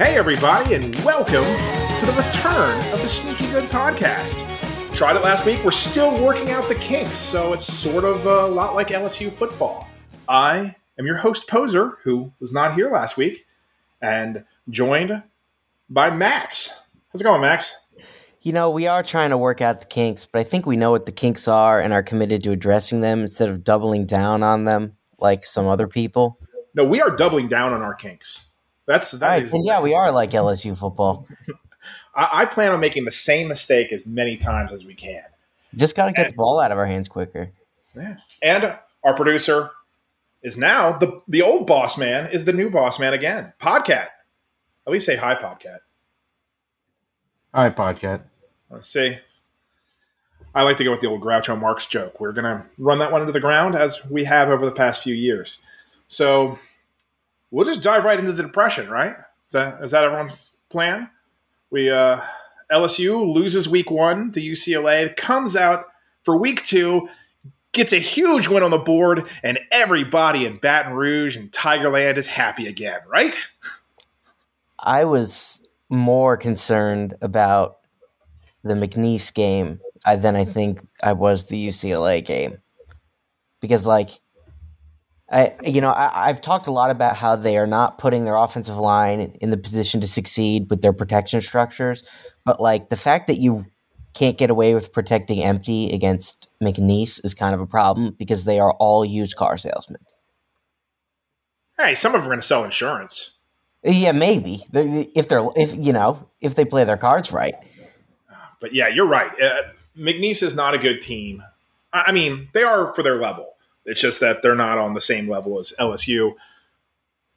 Hey, everybody, and welcome to the return of the Sneaky Good podcast. Tried it last week. We're still working out the kinks, so it's sort of a lot like LSU football. I am your host, Poser, who was not here last week, and joined by Max. How's it going, Max? You know, we are trying to work out the kinks, but I think we know what the kinks are and are committed to addressing them instead of doubling down on them like some other people. No, we are doubling down on our kinks. That's that Right, is- and yeah, we are like LSU football. I, I plan on making the same mistake as many times as we can. Just got to get the ball out of our hands quicker. Yeah. And our producer is now the the old boss man is the new boss man again. Podcat. At least say hi, Podcat. Hi, Podcat. Let's see. I like to go with the old Groucho Marx joke. We're gonna run that one into the ground as we have over the past few years. So we'll just dive right into the depression, right? Is that is that everyone's plan? We uh LSU loses week one to UCLA, comes out for week two, gets a huge win on the board, and everybody in Baton Rouge and Tigerland is happy again, right? I was more concerned about the McNeese game uh, than I think I was the UCLA game. Because, like, I, you know, I, I've talked a lot about how they are not putting their offensive line in the position to succeed with their protection structures. But, like, the fact that you can't get away with protecting empty against McNeese is kind of a problem because they are all used car salesmen. Hey, some of them are gonna sell insurance. Yeah, maybe They're- if they're if you know if they play their cards right. But yeah, you're right. Uh, McNeese is not a good team. I I mean, they are for their level. It's just that they're not on the same level as LSU,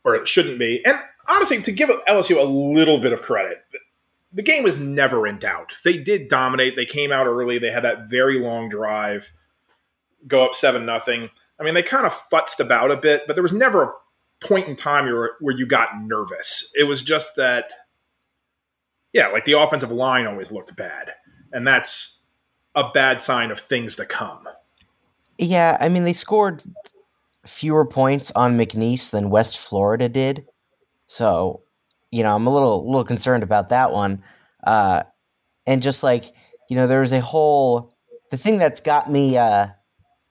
or it shouldn't be. And honestly, to give LSU a little bit of credit, the game was never in doubt. They did dominate. They came out early. They had that very long drive, go up seven nothing. I mean, they kind of futzed about a bit, but there was never a point in time where, where you got nervous. It was just that yeah, like the offensive line always looked bad. And that's a bad sign of things to come. Yeah, I mean they scored fewer points on McNeese than West Florida did, so you know I'm a little little concerned about that one. Uh, and just like you know, there was a whole the thing that's got me uh,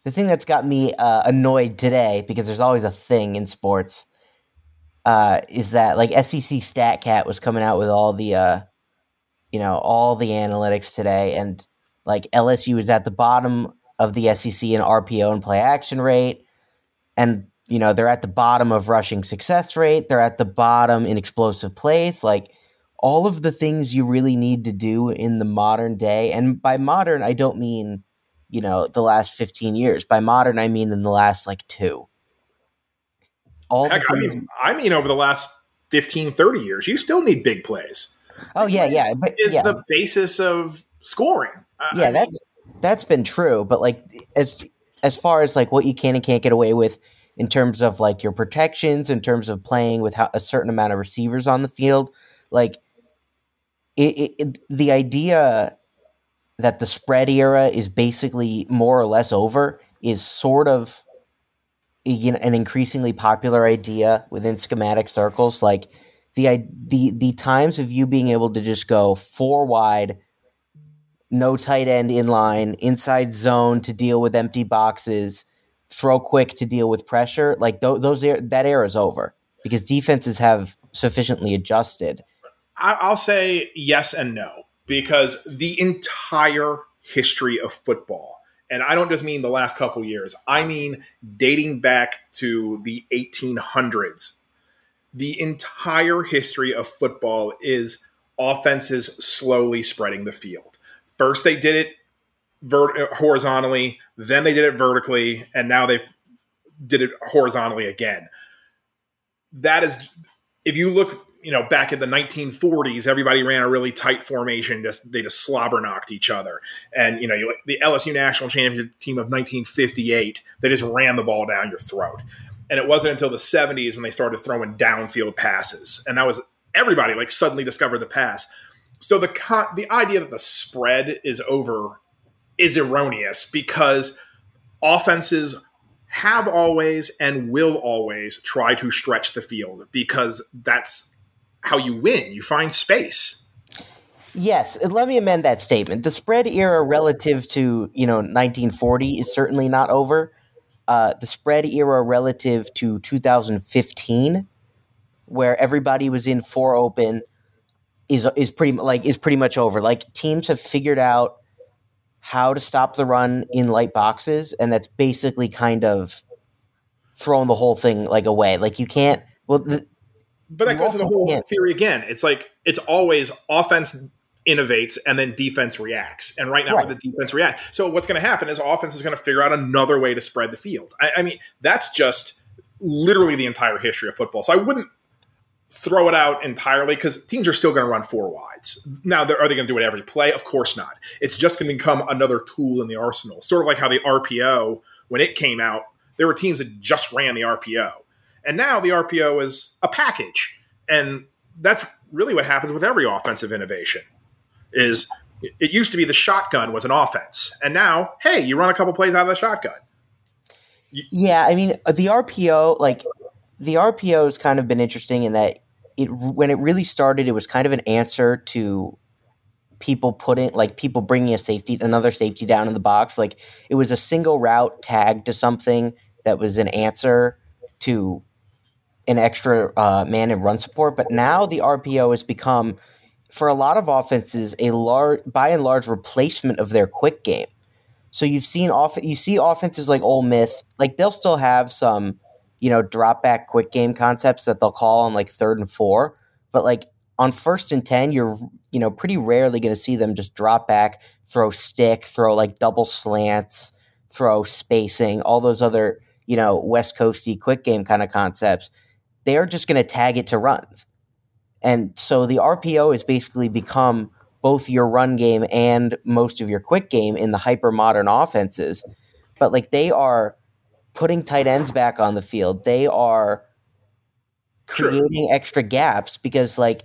the thing that's got me uh, annoyed today because there's always a thing in sports uh, is that like SEC StatCat was coming out with all the uh, you know all the analytics today, and like LSU is at the bottom of the SEC in RPO and play action rate, and you know they're at the bottom of rushing success rate. They're at the bottom in explosive plays, like all of the things you really need to do in the modern day. And by modern, I don't mean you know the last 15 years by modern i mean in the last like two all Heck, I mean, I mean, over the last 15, 30 years, you still need big plays. oh yeah yeah but Is yeah, the basis of scoring. I- I yeah mean, that's that's been true but like as as far as like what you can and can't get away with in terms of like your protections in terms of playing with a certain amount of receivers on the field like it, it, it the idea that the spread era is basically more or less over is sort of you know, an increasingly popular idea within schematic circles. Like the the the times of you being able to just go four wide no tight end in line, inside zone to deal with empty boxes, throw quick to deal with pressure. Like th- those, that era is over because defenses have sufficiently adjusted. I'll say yes and no because the entire history of football, and I don't just mean the last couple years, I mean dating back to the 1800s. The entire history of football is offenses slowly spreading the field. First, they did it vert- horizontally, then they did it vertically, and now they did it horizontally again. That is, if you look, you know, back in the 1940s, everybody ran a really tight formation. Just they just slobber knocked each other, and you know, you, the LSU national championship team of 1958, they just ran the ball down your throat. And it wasn't until the 70s when they started throwing downfield passes, and that was everybody like suddenly discovered the pass. So the the idea that the spread is over is erroneous because offenses have always and will always try to stretch the field because that's how you win. You find space. Yes, let me amend that statement. The spread era relative to, you know, 1940 is certainly not over. Uh, the spread era relative to 2015 where everybody was in four open is is pretty like is pretty much over. Like teams have figured out how to stop the run in light boxes, and that's basically kind of throwing the whole thing like away. Like you can't. Well, the, but that goes to the whole can't- theory again. It's like it's always offense innovates and then defense reacts. And right now, Right. the defense reacts. So what's going to happen is offense is going to figure out another way to spread the field. I, I mean, that's just literally the entire history of football. So I wouldn't throw it out entirely because teams are still going to run four wides. Now, they're- they going to do it every play? Of course not. It's just going to become another tool in the arsenal. Sort of like how the RPO, when it came out, there were teams that just ran the RPO. And now the RPO is a package. And that's really what happens with every offensive innovation is it used to be the shotgun was an offense. And now, hey, you run a couple plays out of the shotgun. Yeah, I mean the RPO, like the RPO has kind of been interesting in that it when it really started, it was kind of an answer to people putting like people bringing a safety another safety down in the box. Like it was a single route tag to something that was an answer to an extra uh, man in run support. But now the RPO has become, for a lot of offenses, a large by and large replacement of their quick game. So you've seen off you see offenses like Ole Miss, like they'll still have some, you know, drop back quick game concepts that they'll call on like third and four, but like on first and ten, you're you know pretty rarely going to see them just drop back, throw stick, throw like double slants, throw spacing, all those other you know West Coasty quick game kind of concepts. They're just going to tag it to runs, and so the RPO has basically become both your run game and most of your quick game in the hyper modern offenses. But like they are putting tight ends back on the field. They are Sure. creating extra gaps because like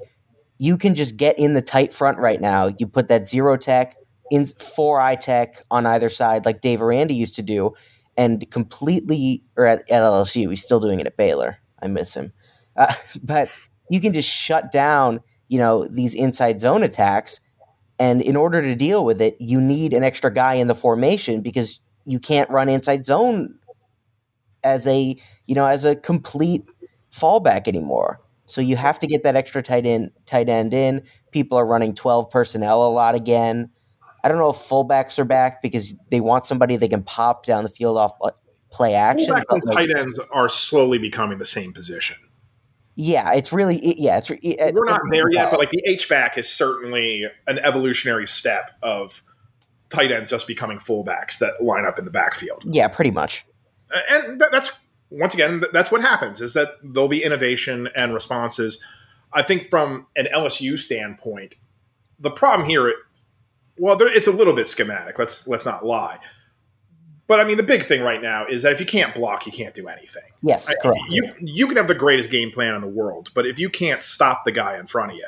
you can just get in the tight front right now. You put that zero tech in four eye tech on either side, like Dave Aranda used to do, and completely or at, at LSU. He's still doing it at Baylor. I miss him. Uh, but you can just shut down, you know, these inside zone attacks. And in order to deal with it, you need an extra guy in the formation because you can't run inside zone as a, you know, as a complete fallback anymore. So you have to get that extra tight end tight end in. People are running 12 personnel a lot again. I don't know if fullbacks are back because they want somebody they can pop down the field off uh, play action. Like, tight ends are slowly becoming the same position. yeah, it's really yeah, it's it, We're not there yet, but like the H back is certainly an evolutionary step of tight ends just becoming fullbacks that line up in the backfield. yeah, pretty much. And that's once again that's what happens is that there'll be innovation and responses. I think from an lsu standpoint the problem here well there, it's a little bit schematic let's let's not lie. But i mean the big thing right now is that if you can't block you can't do anything. Yes, I- correct. you you can have the greatest game plan in the world but if you can't stop the guy in front of you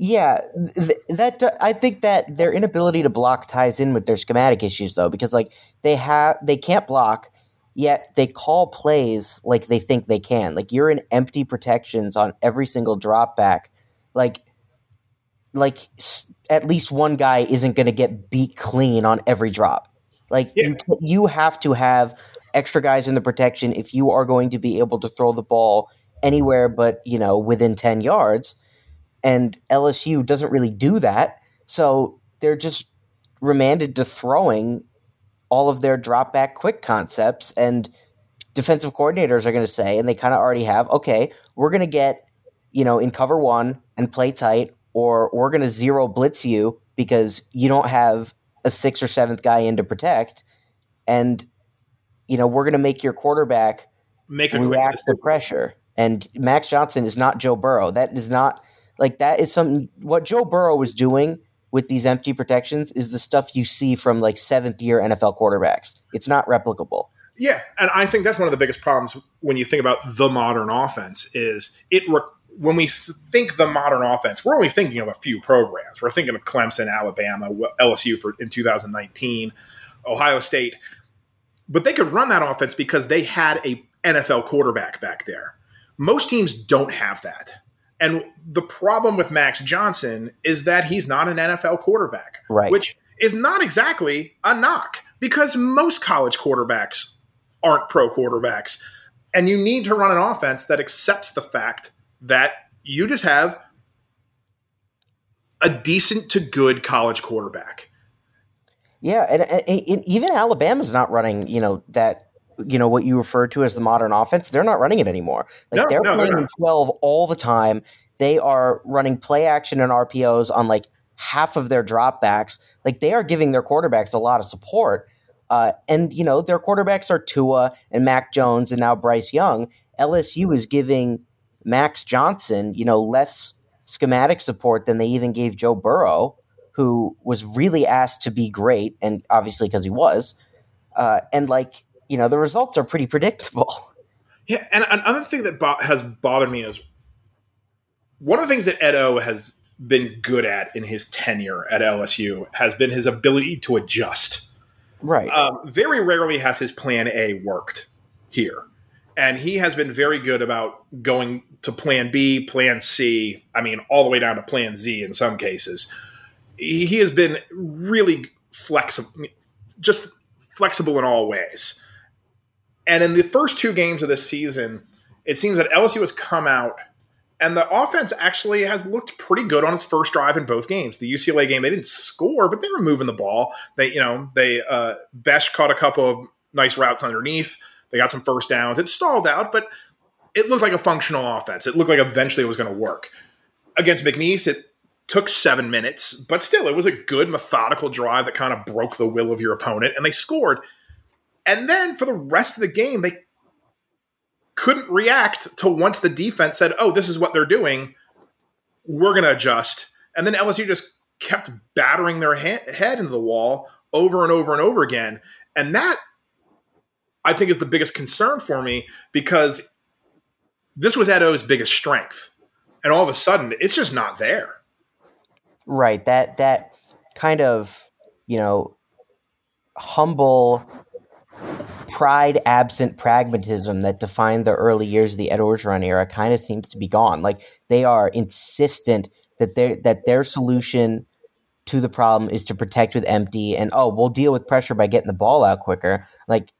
Yeah, th- that I think that their inability to block ties in with their schematic issues though, because like they have they can't block, yet they call plays like they think they can. Like you're in empty protections on every single drop back, like like s- at least one guy isn't going to get beat clean on every drop. Like Yeah. you you have to have extra guys in the protection if you are going to be able to throw the ball anywhere but you know within ten yards and LSU doesn't really do that. So they're just remanded to throwing all of their drop back quick concepts and defensive coordinators are going to say and they kind of already have, okay, we're going to get, you know, in cover 1 and play tight or we're going to zero blitz you because you don't have a sixth or seventh guy in to protect, and you know we're going to make your quarterback Make react to pressure. And Max Johnson is not Joe Burrow. That is not like that is something what Joe Burrow was doing with these empty protections is the stuff you see from like seventh year NFL quarterbacks. It's not replicable. Yeah, and I think that's one of the biggest problems when you think about the modern offense is it. Re- when we think the modern offense, we're only thinking of a few programs. We're thinking of Clemson, Alabama, LSU for in 2019, Ohio State, but they could run that offense because they had a NFL quarterback back there. Most teams don't have that. And the problem with Max Johnson is that he's not an NFL quarterback, Right. which is not exactly a knock because most college quarterbacks aren't pro quarterbacks. And you need to run an offense that accepts the fact that you just have a decent to good college quarterback. Yeah, and, and, and even Alabama's not running, you know, that you know what you refer to as the modern offense. They're not running it anymore. Like No, they're no, they're playing in 12 all the time. They are running play action and RPOs on like half of their dropbacks. Like they are giving their quarterbacks a lot of support. Uh, and you know, their quarterbacks are Tua and Mac Jones and now Bryce Young. LSU is giving Max Johnson, you know, less schematic support than they even gave Joe Burrow, who was really asked to be great, and obviously because he was. Uh, and like, you know, the results are pretty predictable. Yeah, and another thing that bo- has bothered me is one of the things that Edo has been good at in his tenure at LSU has been his ability to adjust. Right. Um, very rarely has his plan A worked here. And he has been very good about going to plan B, plan C, I mean, all the way down to plan Z in some cases. He, he has been really flexible, just flexible in all ways. And in the first two games of this season, it seems that LSU has come out and the offense actually has looked pretty good on its first drive in both games. The UCLA game, they didn't score, but they were moving the ball. They, you know, they uh, Bech caught a couple of nice routes underneath. They got some first downs. It stalled out, but it looked like a functional offense. It looked like eventually it was going to work. Against McNeese, it took seven minutes, but still, it was a good methodical drive that kind of broke the will of your opponent, and they scored. And then for the rest of the game, they couldn't react to once the defense said, "Oh, this is what they're doing. We're going to adjust." And then LSU just kept battering their he- head into the wall over and over and over again, and that I think is the biggest concern for me because this was Edo's biggest strength, and all of a sudden, it's just not there. Right. That that kind of, you know, humble pride absent pragmatism that defined the early years of the Ed Orgeron era kind of seems to be gone. Like they are insistent that their that their solution to the problem is to protect with empty and oh, we'll deal with pressure by getting the ball out quicker. Like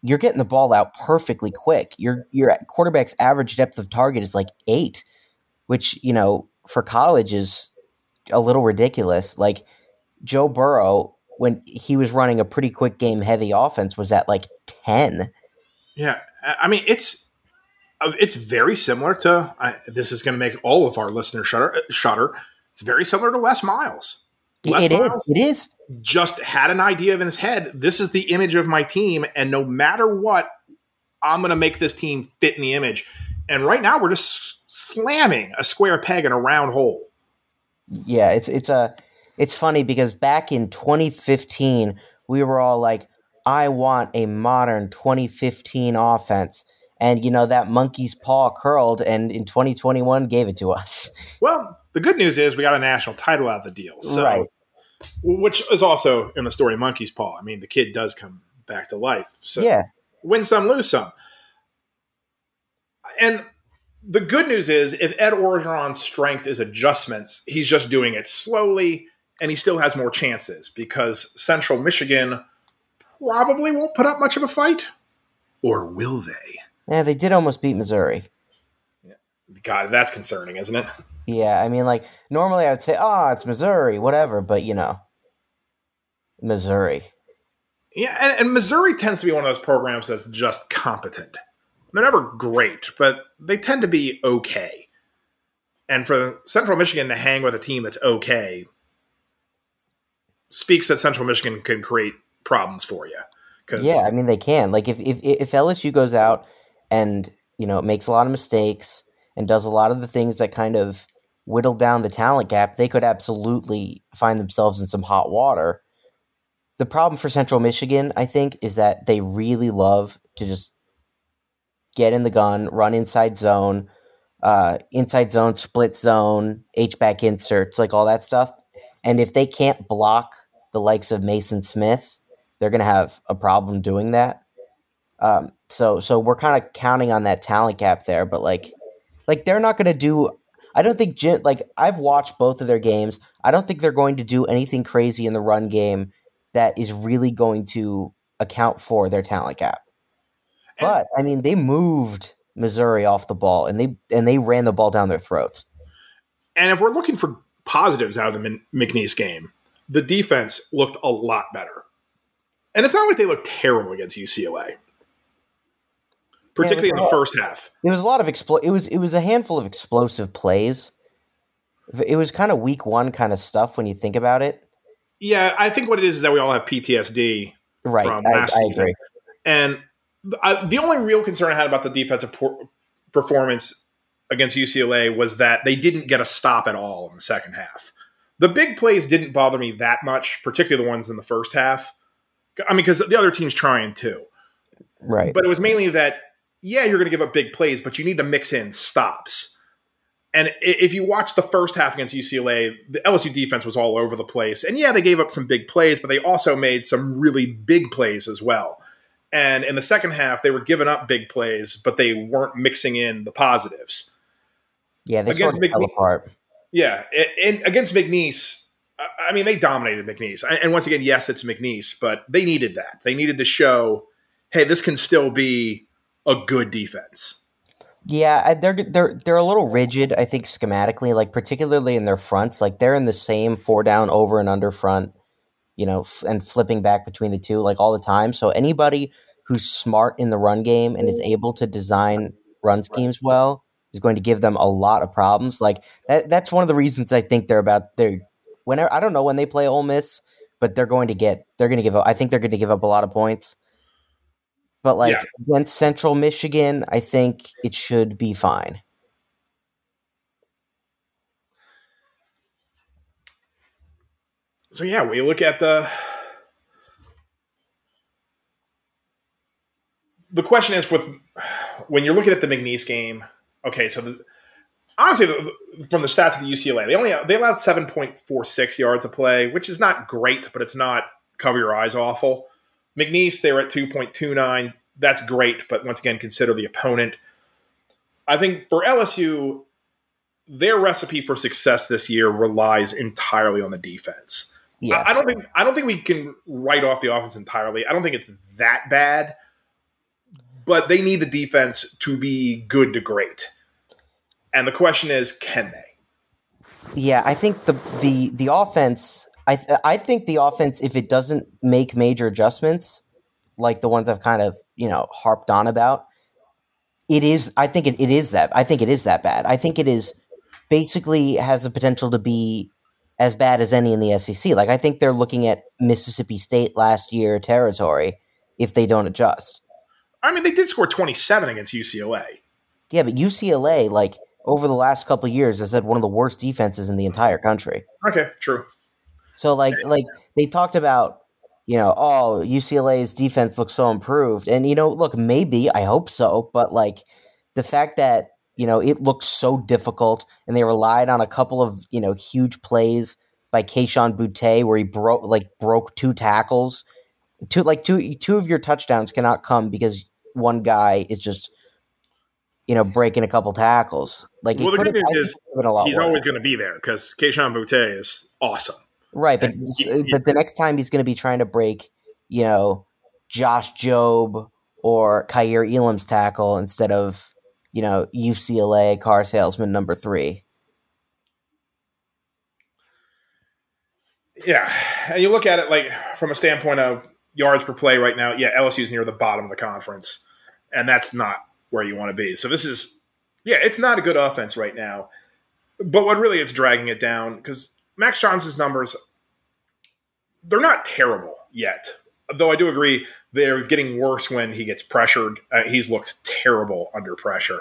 you're getting the ball out perfectly quick. Your your quarterback's average depth of target is like 8, which, you know, for college is a little ridiculous. Like Joe Burrow, when he was running a pretty quick game heavy offense, was at like 10. Yeah, I mean it's uh, it's very similar to. I, this is going to make all of our listeners shudder. Shudder. It's very similar to Les Miles. Les it is. Miles It is. just had an idea in his head. This is the image of my team, and no matter what, I'm going to make this team fit in the image. And right now, we're just slamming a square peg in a round hole. Yeah, it's it's a it's funny because back in 2015, we were all like, I want a modern 2015 offense. And you know, that monkey's paw curled and in 2021 gave it to us. Well, the good news is we got a national title out of the deal. So, Right. which is also in the story Monkey's Paw. I mean, the kid does come back to life. So yeah. win some, lose some. And the good news is, if Ed Orgeron's strength is adjustments, he's just doing it slowly, and he still has more chances because Central Michigan probably won't put up much of a fight, or will they? Yeah, they did almost beat Missouri. God, that's concerning, isn't it? Yeah, I mean, like normally I would say, "Oh, it's Missouri, whatever," but you know, Missouri. Yeah, and, and Missouri tends to be one of those programs that's just competent. They're never great, but they tend to be okay. And for Central Michigan to hang with a team that's okay speaks that Central Michigan can create problems for you. 'Cause- Yeah, I mean they can. Like if if if LSU goes out and you know makes a lot of mistakes and does a lot of the things that kind of whittle down the talent gap, they could absolutely find themselves in some hot water. The problem for Central Michigan, I think, is that they really love to just get in the gun, run inside zone, uh, inside zone, split zone, H back inserts, like all that stuff. And if they can't block the likes of Maason Smith, they're going to have a problem doing that. Um, so so we're kind of counting on that talent gap there, but like like they're not going to do. I don't think like I've watched both of their games. I don't think they're going to do anything crazy in the run game that is really going to account for their talent gap. But I mean, they moved Missouri off the ball and they and they ran the ball down their throats. And if we're looking for positives out of the McNeese game, the defense looked a lot better. And it's not like they looked terrible against UCLA, particularly in the first half. It was a lot of explo- It was it was a handful of explosive plays. It was kind of week one kind of stuff when you think about it. Yeah, I think what it is is that we all have PTSD Right, from I, last I season. agree. And I, the only real concern I had about the defensive por- performance against UCLA was that they didn't get a stop at all in the second half. The big plays didn't bother me that much, particularly the ones in the first half. I mean, because the other team's trying too. Right. But it was mainly that, yeah, you're going to give up big plays, but you need to mix in stops. And if you watch the first half against UCLA, the LSU defense was all over the place. And yeah, they gave up some big plays, but they also made some really big plays as well. And in the second half, they were giving up big plays, but they weren't mixing in the positives. Yeah, they against sort of fell McNeese- apart. Yeah, and against McNeese, I- mean, they dominated McNeese. And- And once again, yes, it's McNeese, but they needed that. They needed to show, hey, this can still be a good defense. Yeah, they're they're they're a little rigid. I think schematically, like particularly in their fronts, like they're in the same four down over and under front, you know, f- and flipping back between the two like all the time. So anybody who's smart in the run game and is able to design run schemes well is going to give them a lot of problems. Like that, that's one of the reasons I think they're about they're whenever I don't know when they play Ole Miss, but they're going to get they're going to give up. I think they're going to give up a lot of points. But like Yeah. against Central Michigan, I think it should be fine. So yeah, we look at the the question is with when you're looking at the McNeese game. Okay, so the, honestly, from the stats of the UCLA, they only they allowed seven point four six yards a play, which is not great, but it's not cover your eyes awful. McNeese, they were at two point two nine. That's great, but once again, consider the opponent. I think for LSU, their recipe for success this year relies entirely on the defense. Yeah. I, I don't think I don't think we can write off the offense entirely. I don't think it's that bad, but they need the defense to be good to great. And the question is, can they? Yeah, I think the the the offense. I th- I think the offense, if it doesn't make major adjustments, like the ones I've kind of you know harped on about, it is. I think it, it is that. I think it is that bad. I think it is basically has the potential to be as bad as any in the SEC. Like I think they're looking at Mississippi State last year territory if they don't adjust. I mean, they did score 27 against UCLA. Yeah, but UCLA, like over the last couple of years, has had one of the worst defenses in the entire country. Okay, true. So like like they talked about, you know, oh UCLA's defense looks so improved, and you know, look, maybe I hope so, but like the fact that you know it looks so difficult, and they relied on a couple of you know huge plays by Kayshon Boutte where he broke like broke two tackles, two like two two of your touchdowns cannot come because one guy is just you know breaking a couple tackles. Like Well, the good news is it could've been a lot He's worse. always going to be there because Kayshon Boutte is awesome. Right, but he- but the next time he's going to be trying to break, you know, Josh Jobe or Kaiir Elam's tackle instead of you know UCLA car salesman number three. Yeah, and you look at it like from a standpoint of yards per play right now. Yeah, LSU is near the bottom of the conference, and that's not where you want to be. So this is, yeah, it's not a good offense right now. but what really is dragging it down because Max Johnson's numbers they're not terrible yet. Though I do agree they're getting worse when he gets pressured. Uh, he's looked terrible under pressure.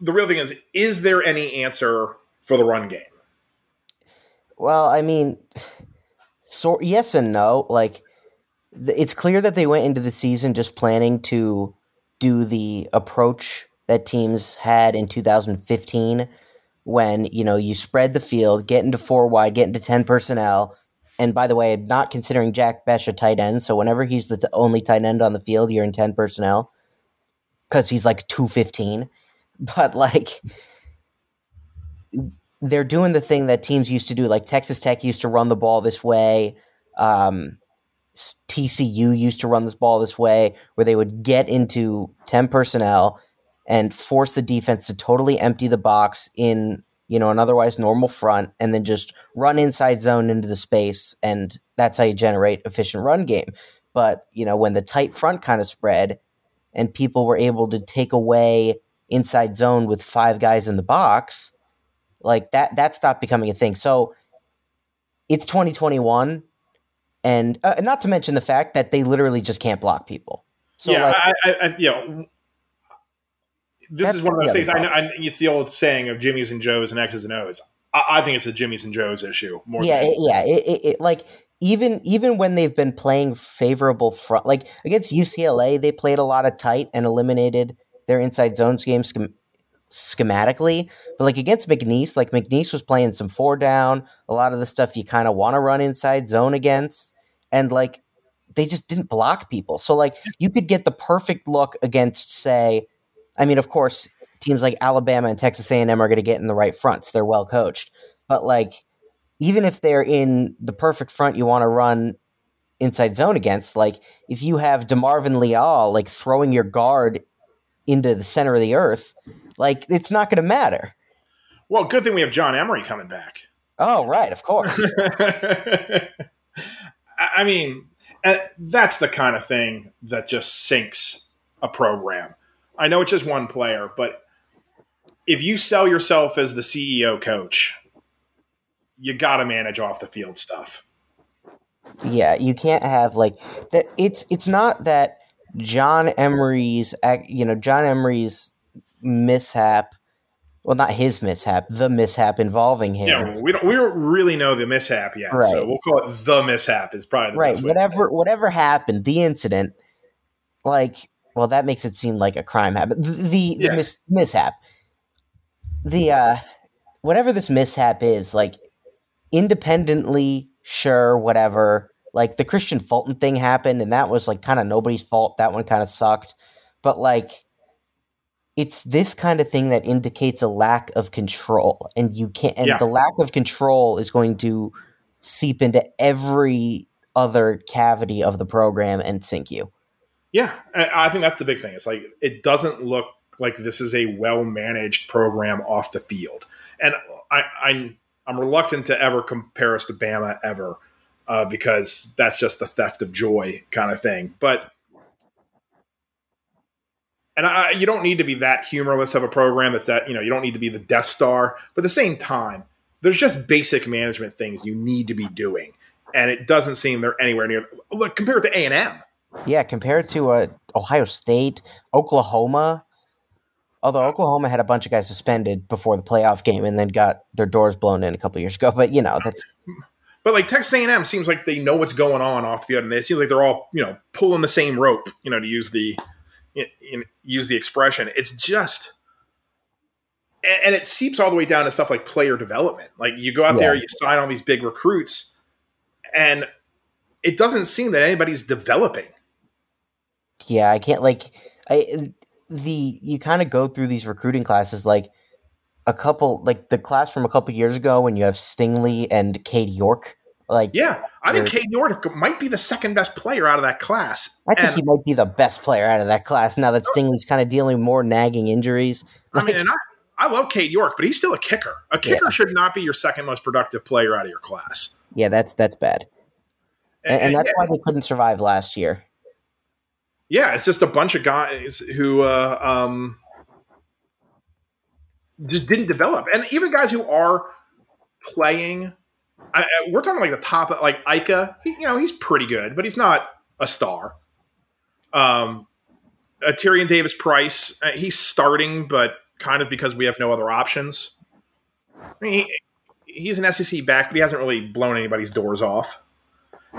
The real thing is, is there any answer for the run game? Well, I mean, so yes and no. Like, it's clear that they went into the season just planning to do the approach that teams had in 2015 when you know you spread the field, get into four wide, get into ten personnel. And by the way, not considering Jack Bech a tight end, so whenever he's the t- only tight end on the field, you're in ten personnel because he's like two fifteen. But like, they're doing the thing that teams used to do. Like Texas Tech used to run the ball this way. Um, TCU used to run this ball this way, where they would get into ten personnel and force the defense to totally empty the box in you know an otherwise normal front and then just run inside zone into the space and that's how you generate efficient run game. But you know when the tight front kind of spread and people were able to take away inside zone with five guys in the box like that that stopped becoming a thing. So it's 2021 and uh, not to mention the fact that they literally just can't block people so yeah, like, I, I, I, you know, this is one of those things. I, know, I, it's the old saying of Jimmys and Joes and X's and O's. I, I think it's a Jimmys and Joes issue more. yeah, than it, yeah. It, it, it like even even when they've been playing favorable front, like against UCLA, they played a lot of tight and eliminated their inside zones game schem- schematically. But like against McNeese, like McNeese was playing some four down, a lot of the stuff you kind of want to run inside zone against, and like they just didn't block people. So like you could get the perfect look against, say, I mean, of course, teams like Alabama and Texas A&M are going to get in the right fronts. They're well coached, but like even if they're in the perfect front you want to run inside zone against, like if you have Demarvin Leal like throwing your guard into the center of the earth, like it's not going to matter. Well, good thing we have John Emery coming back. Oh, right, of course. I mean, uh, that's the kind of thing that just sinks a program. I know it's just one player, but if you sell yourself as the CEO coach, you got to manage off the field stuff. yeah, you can't have like that. It's it's not that John Emery's you know John Emery's mishap. Well, not his mishap, the mishap involving him. Yeah, we don't we don't really know the mishap yet, Right. so we'll call it the mishap. Is probably the right whatever whatever happened the incident like well that makes it seem like a crime happened the the, Yeah. the mis- mishap the uh whatever this mishap is like independently sure whatever like the Kristian Fulton thing happened and that was like kind of nobody's fault that one kind of sucked but like it's this kind of thing that indicates a lack of control and you can't and Yeah. the lack of control is going to seep into every other cavity of the program and sink you Yeah, I I think that's the big thing. It's like it doesn't look like this is a well managed program off the field, and I, I'm I'm reluctant to ever compare us to Bama ever uh, because that's just the theft of joy kind of thing. But and I, you don't need to be that humorless of a program. That's that you know you don't need to be the Death Star, but at the same time, there's just basic management things you need to be doing, and it doesn't seem they're anywhere near. Look, compared to A and M. yeah compared to uh, ohio state oklahoma although oklahoma had a bunch of guys suspended before the playoff game and then got their doors blown in a couple years ago but you know that's But like Texas A&M seems like they know what's going on off the field, and it seems like they're all you know pulling the same rope. You know, to use the know, use the expression. It's just, and, and it seeps all the way down to stuff like player development. Like you go out there, you sign all these big recruits, and it doesn't seem that anybody's developing. yeah i can't like i the you kind of go through these recruiting classes like a couple like the class from a couple years ago when you have stingley and Cade York like Yeah, I think Cade York might be the second best player out of that class. I think and, he might be the best player out of that class now that Stingley's kind of dealing more nagging injuries. I mean, and I, I love Cade York, but he's still a kicker. A kicker should not be your second most productive player out of your class. yeah, that's that's bad, and, and that's why they couldn't survive last year. yeah, it's just a bunch of guys who, uh, um, just didn't develop. And even guys who are playing, I, I, we're talking like the top, like Ika. He, you know, he's pretty good, but he's not a star. Um, uh, Tyrion Davis Price, uh, he's starting, but kind of because we have no other options. I mean, he, he's an SEC back, but he hasn't really blown anybody's doors off.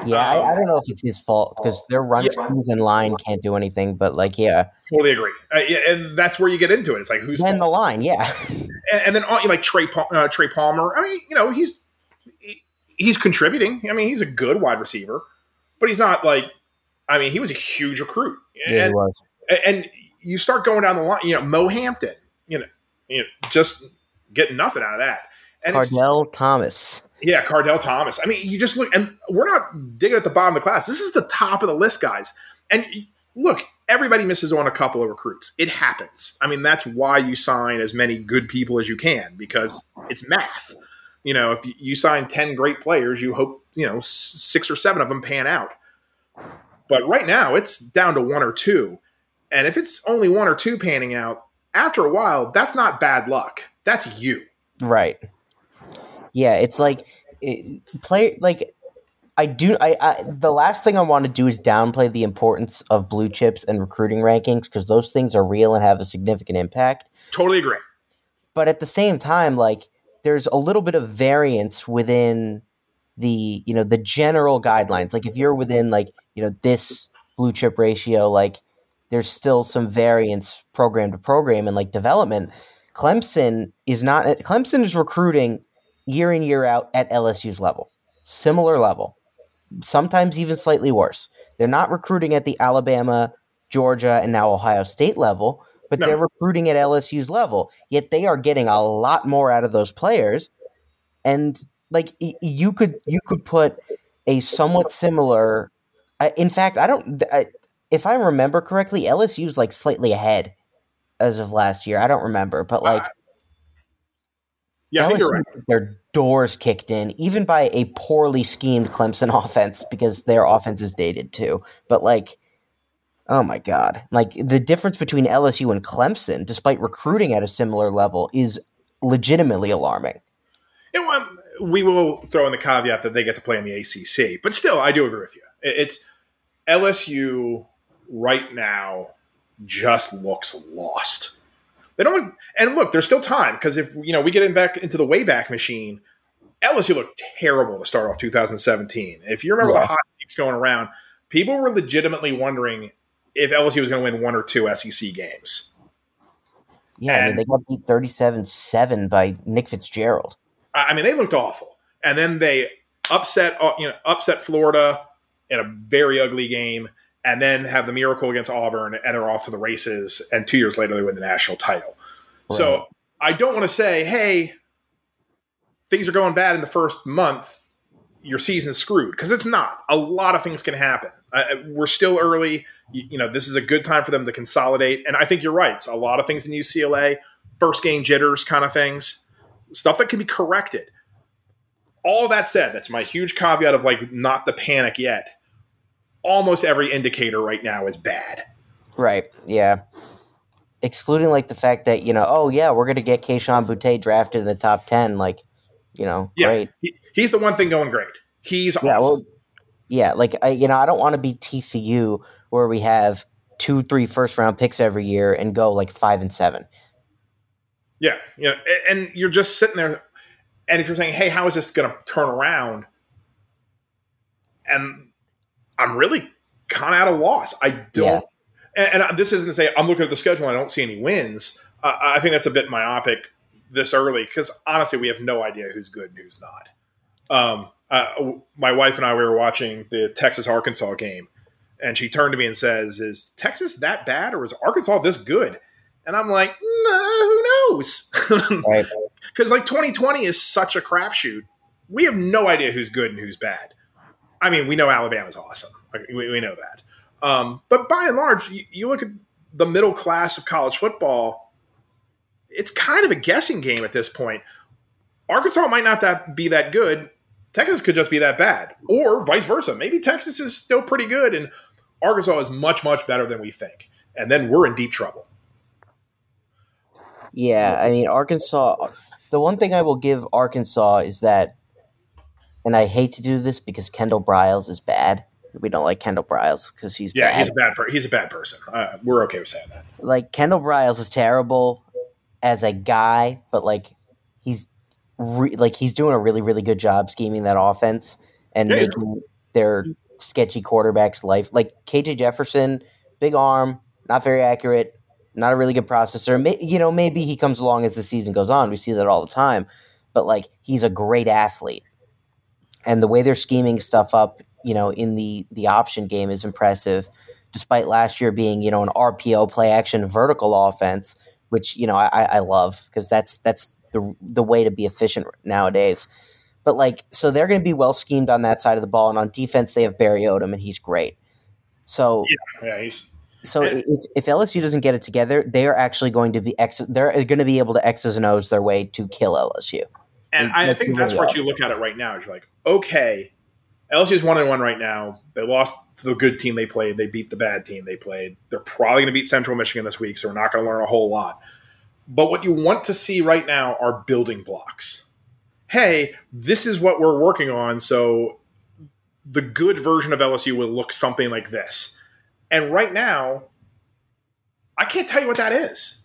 Yeah, I, I don't know if it's his fault because their run Yeah. schemes in line can't do anything. But like, yeah, Totally agree. Uh, yeah, and that's where you get into it. It's like who's then the line, yeah, and, and then uh, like Trey uh, Trey Palmer. I mean, you know, he's he- he's contributing. I mean, he's a good wide receiver, but he's not like. I mean, he was a huge recruit, yeah, he and, was. and you start going down the line. You know, Mo Hampton. You know, you know, just getting nothing out of that. And Kardell Thomas. yeah, Kardell Thomas. I mean, you just look, and we're not digging at the bottom of the class. This is the top of the list, guys. And look, everybody misses on a couple of recruits. It happens. I mean, that's why you sign as many good people as you can because it's math. You know, if you- sign 10 great players, you hope, you know, six or seven of them pan out. But right now, it's down to one or two. And if it's only one or two panning out, after a while, that's not bad luck. That's you. Right. Yeah, it's like it, play like I do. I, I the last thing I want to do is downplay the importance of blue chips and recruiting rankings because those things are real and have a significant impact. Totally agree. But at the same time, like there's a little bit of variance within the you know the general guidelines. Like if you're within like you know this blue chip ratio, like there's still some variance program to program and like development. Clemson is not Clemson is recruiting year in year out at LSU's level, similar level, sometimes even slightly worse. They're not recruiting at the Alabama, Georgia, and now Ohio State level, but No. they're recruiting at LSU's level. Yet they are getting a lot more out of those players, and like you could you could put a somewhat similar. In fact, I don't. I, if I remember correctly, LSU's like slightly ahead as of last year. I don't remember, but like Uh, Yeah, I think you're right. Their doors kicked in, even by a poorly schemed Clemson offense, because their offense is dated too. But like, oh my god, like the difference between LSU and Clemson, despite recruiting at a similar level, is legitimately alarming. Well, um, we will throw in the caveat that they get to play in the ACC, but still, I do agree with you. It's LSU right now just looks lost. They don't, and look, there's still time because if you know we get in back into the Wayback Machine, LSU looked terrible to start off 2017. If you remember Yeah. the hot takes going around, people were legitimately wondering if LSU was going to win one or two SEC games. Yeah, I mean they got beat thirty-seven-seven by Nick Fitzgerald. I mean, they looked awful, and then they upset uh, you know upset Florida in a very ugly game, and then have the miracle against Auburn, and they're off to the races. And two years later, they win the national title. So I don't want to say, hey, things are going bad in the first month. Your season's screwed because it's not. A lot of things can happen. Uh, we're still early. You, you know, this is a good time for them to consolidate. And I think you're right. It's a lot of things in UCLA, first game jitters, kind of things, stuff that can be corrected. All that said, that's my huge caveat of like not the panic yet. Almost every indicator right now is bad. Right. Yeah. Excluding like the fact that you know, oh yeah, we're gonna get Kayshon Boutte drafted in the top ten. Like, you know, Yeah, great. he- he's the one thing going great. He's Yeah. awesome. Well, yeah. Like, I, you know, I don't want to be TCU where we have two, three first round picks every year and go like five and seven. Yeah, a- and you're just sitting there, and if you're saying, "Hey, how is this going to turn around?" and I'm really kind of at a loss. I don't, and, and this isn't to say I'm looking at the schedule. and I don't see any wins. Uh, I think that's a bit myopic this early because honestly, we have no idea who's good and who's not. Um, my wife and I we were watching the Texas Arkansas game, and she turned to me and says, "Is Texas that bad, or is Arkansas this good?" And I'm like, nah, "Who knows?" Because like 2020 is such a crapshoot. We have no idea who's good and who's bad. I mean, we know Alabama's awesome. We, we know that. Um, but by and large, you, you look at the middle class of college football. It's kind of a guessing game at this point. Arkansas might not that be that good. Texas could just be that bad, or vice versa. Maybe Texas is still pretty good, and Arkansas is much much better than we think. And then we're in deep trouble. Yeah, I mean Arkansas. The one thing I will give Arkansas is that, and I hate to do this because Kendall Briles is bad. We don't like Kendall Briles because he's Yeah, bad. he's a bad. Per- he's a bad person. Uh, we're okay with saying that. like Kendall Briles is terrible as a guy, but like he's re- like he's doing a really really good job scheming that offense and Yeah. making their sketchy quarterbacks life like KJ Jefferson, big arm, not very accurate, not a really good processor. May- you know, maybe he comes along as the season goes on. We see that all the time, but like he's a great athlete, and the way they're scheming stuff up, you know, in the the option game is impressive. Despite last year being, you know, an RPO play action vertical offense, which you know I, I love because that's that's the the way to be efficient nowadays. But like, so they're going to be well schemed on that side of the ball, and on defense they have Barry Odom, and he's great. So Yeah, he's so if, if LSU doesn't get it together, they are actually going to be X. They're going to be able to X's and O's their way to kill LSU. And It- I think that's really what you look at it right now. Is you're like, okay, LSU's one and one right now. They lost to the good team they played. They beat the bad team they played. They're probably going to beat Central Michigan this week, so we're not going to learn a whole lot. But what you want to see right now are building blocks. Hey, this is what we're working on. So the good version of LSU will look something like this. And right now, I can't tell you what that is.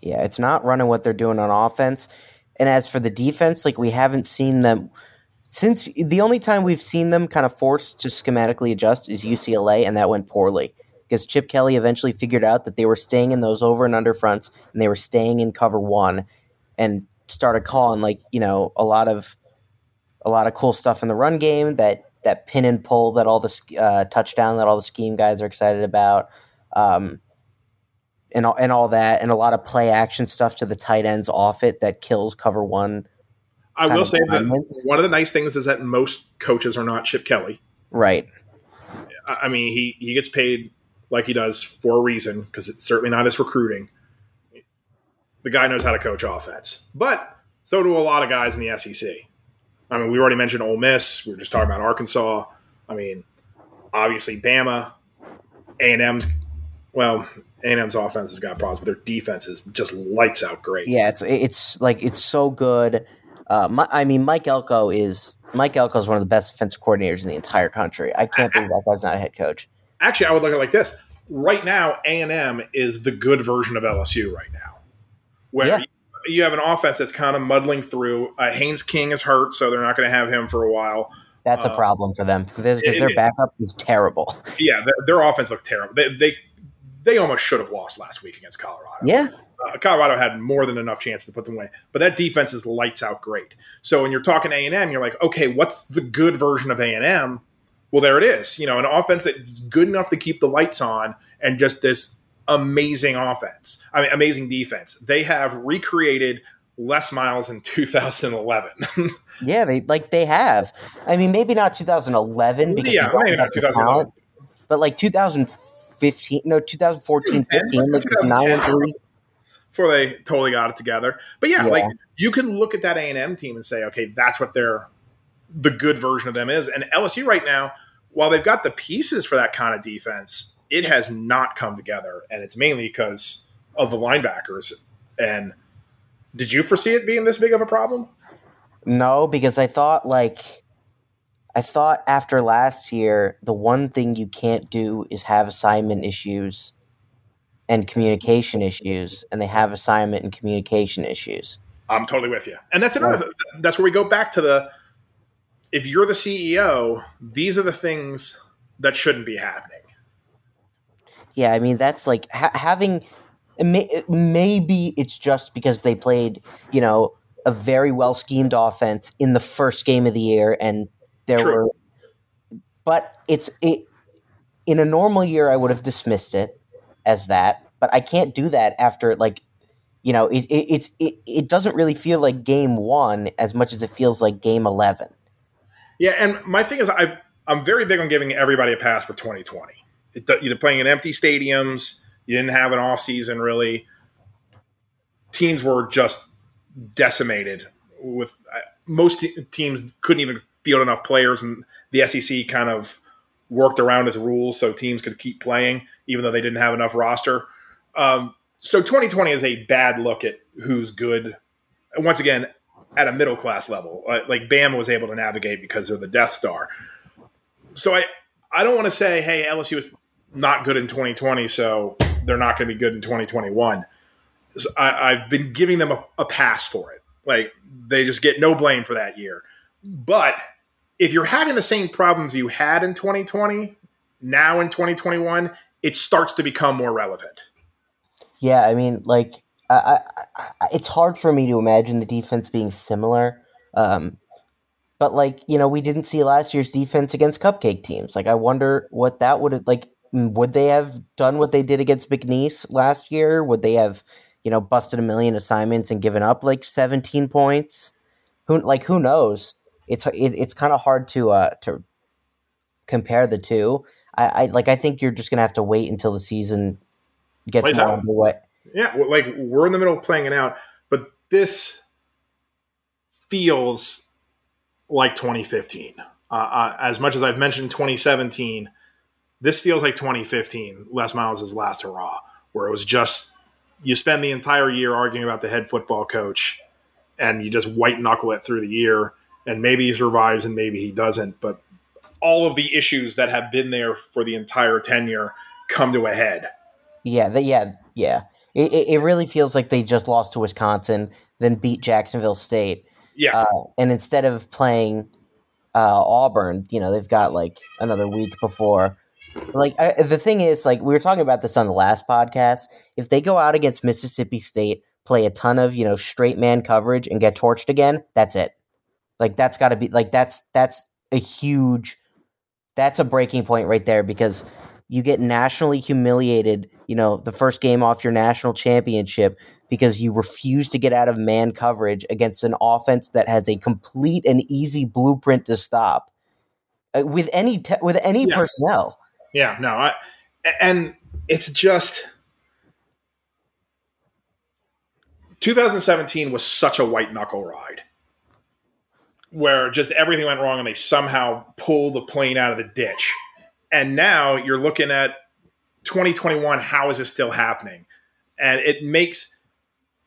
Yeah, it's not running what they're doing on offense. And as for the defense, like we haven't seen them since the only time we've seen them kind of forced to schematically adjust is UCLA, and that went poorly because Chip Kelly eventually figured out that they were staying in those over and under fronts and they were staying in cover one and started calling like you know a lot of a lot of cool stuff in the run game that that pin and pull that all the uh, touchdown that all the scheme guys are excited about. Um, and all, and all that, and a lot of play action stuff to the tight ends off it that kills cover one. I will say that one of the nice things is that most coaches are not Chip Kelly. Right. I I mean, he, he gets paid like he does for a reason because it's certainly not his recruiting. The guy knows how to coach offense, but so do a lot of guys in the SEC. I mean, we already mentioned Ole Miss. We were just talking about Arkansas. I mean, obviously Bama, A and M's. Well, A and M's offense has got problems, but their defense is just lights out great. Yeah, it's it's like it's so good. Uh, my, I mean, Mike Elko is Mike Elko is one of the best defensive coordinators in the entire country. I can't believe that guy's not a head coach. actually, I would look at it like this. Right now, A and M is the good version of LSU right now, where Yeah. you have an offense that's kind of muddling through. Uh, Haynes King is hurt, so they're not going to have him for a while. That's Uh, a problem for them because their it- backup is terrible. Yeah, their, their offense looked terrible. They, they they almost should have lost last week against Colorado. Yeah, uh, Colorado had more than enough chance to put them away, but that defense is lights out great. So when you're talking A and M, you're like, okay, what's the good version of A and M? Well, there it is. You know, an offense that's good enough to keep the lights on, and just this amazing offense. I mean, amazing defense. They have recreated Les Miles in 2011. yeah, they like they have. I mean, maybe not 2011 because yeah, maybe not 2011. talent, but like 2015, no, 2014, 15, like this nine one three. Before they totally got it together. But yeah, Yeah. like you can look at that A and M team and say, okay, that's what their the good version of them is. And LSU right now, while they've got the pieces for that kind of defense, it has not come together, and it's mainly because of the linebackers. And did you foresee it being this big of a problem? No, because I thought like I thought after last year, the one thing you can't do is have assignment issues and communication issues, and they have assignment and communication issues. I'm totally with you. And that's another. That's where we go back to the. If you're the CEO, these are the things that shouldn't be happening. Yeah, I mean that's like ha- having it may, it- maybe it's just because they played, you know, a very well schemed offense in the first game of the year, and there True. were. But it's it in a normal year, I would have dismissed it as that, but I can't do that after like. You know, it, it it's it, it doesn't really feel like game one as much as it feels like game eleven. Yeah, and my thing is, I I'm very big on giving everybody a pass for 2020. It, you're playing in empty stadiums. You didn't have an off season really. Teams were just decimated. With uh, most te- teams couldn't even field enough players, and the SEC kind of worked around his rules so teams could keep playing even though they didn't have enough roster. Um, So 2020 is a bad look at who's good. Once again, at a middle class level, like Bama was able to navigate because of the Death Star. So I, I don't want to say, hey, LSU is not good in 2020, so they're not going to be good in 2021. So I, have been giving them a, a pass for it. Like they just get no blame for that year. But if you're having the same problems you had in 2020, now in 2021, it starts to become more relevant. Yeah, I mean, like, I, I, I, it's hard for me to imagine the defense being similar. Um, but like, you know, we didn't see last year's defense against cupcake teams. Like, I wonder what that would have like. Would they have done what they did against McNeese last year? Would they have, you know, busted a million assignments and given up like 17 points? Who like who knows? It's it, it's kind of hard to uh to compare the two. I, I like I think you're just gonna have to wait until the season gets Plays more out. underway. Yeah, well, like we're in the middle of playing it out, but this feels like 2015. Uh, uh, as much as I've mentioned 2017, this feels like 2015, Les Miles' last hurrah, where it was just you spend the entire year arguing about the head football coach and you just white knuckle it through the year and maybe he survives and maybe he doesn't but all of the issues that have been there for the entire tenure come to a head. Yeah the, yeah yeah. It, it really feels like they just lost to wisconsin then beat jacksonville state. Yeah. Uh, and instead of playing uh, auburn you know they've got like another week before. Like I, the thing is like we were talking about this on the last podcast. If they go out against mississippi state play a ton of you know straight man coverage and get torched again that's it like that's got to be like that's that's a huge that's a breaking point right there because you get nationally humiliated, you know, the first game off your national championship because you refuse to get out of man coverage against an offense that has a complete and easy blueprint to stop uh, with any te- with any yeah. personnel. Yeah, no, I, and it's just 2017 was such a white knuckle ride where just everything went wrong and they somehow pull the plane out of the ditch. And now you're looking at 2021, how is this still happening? And it makes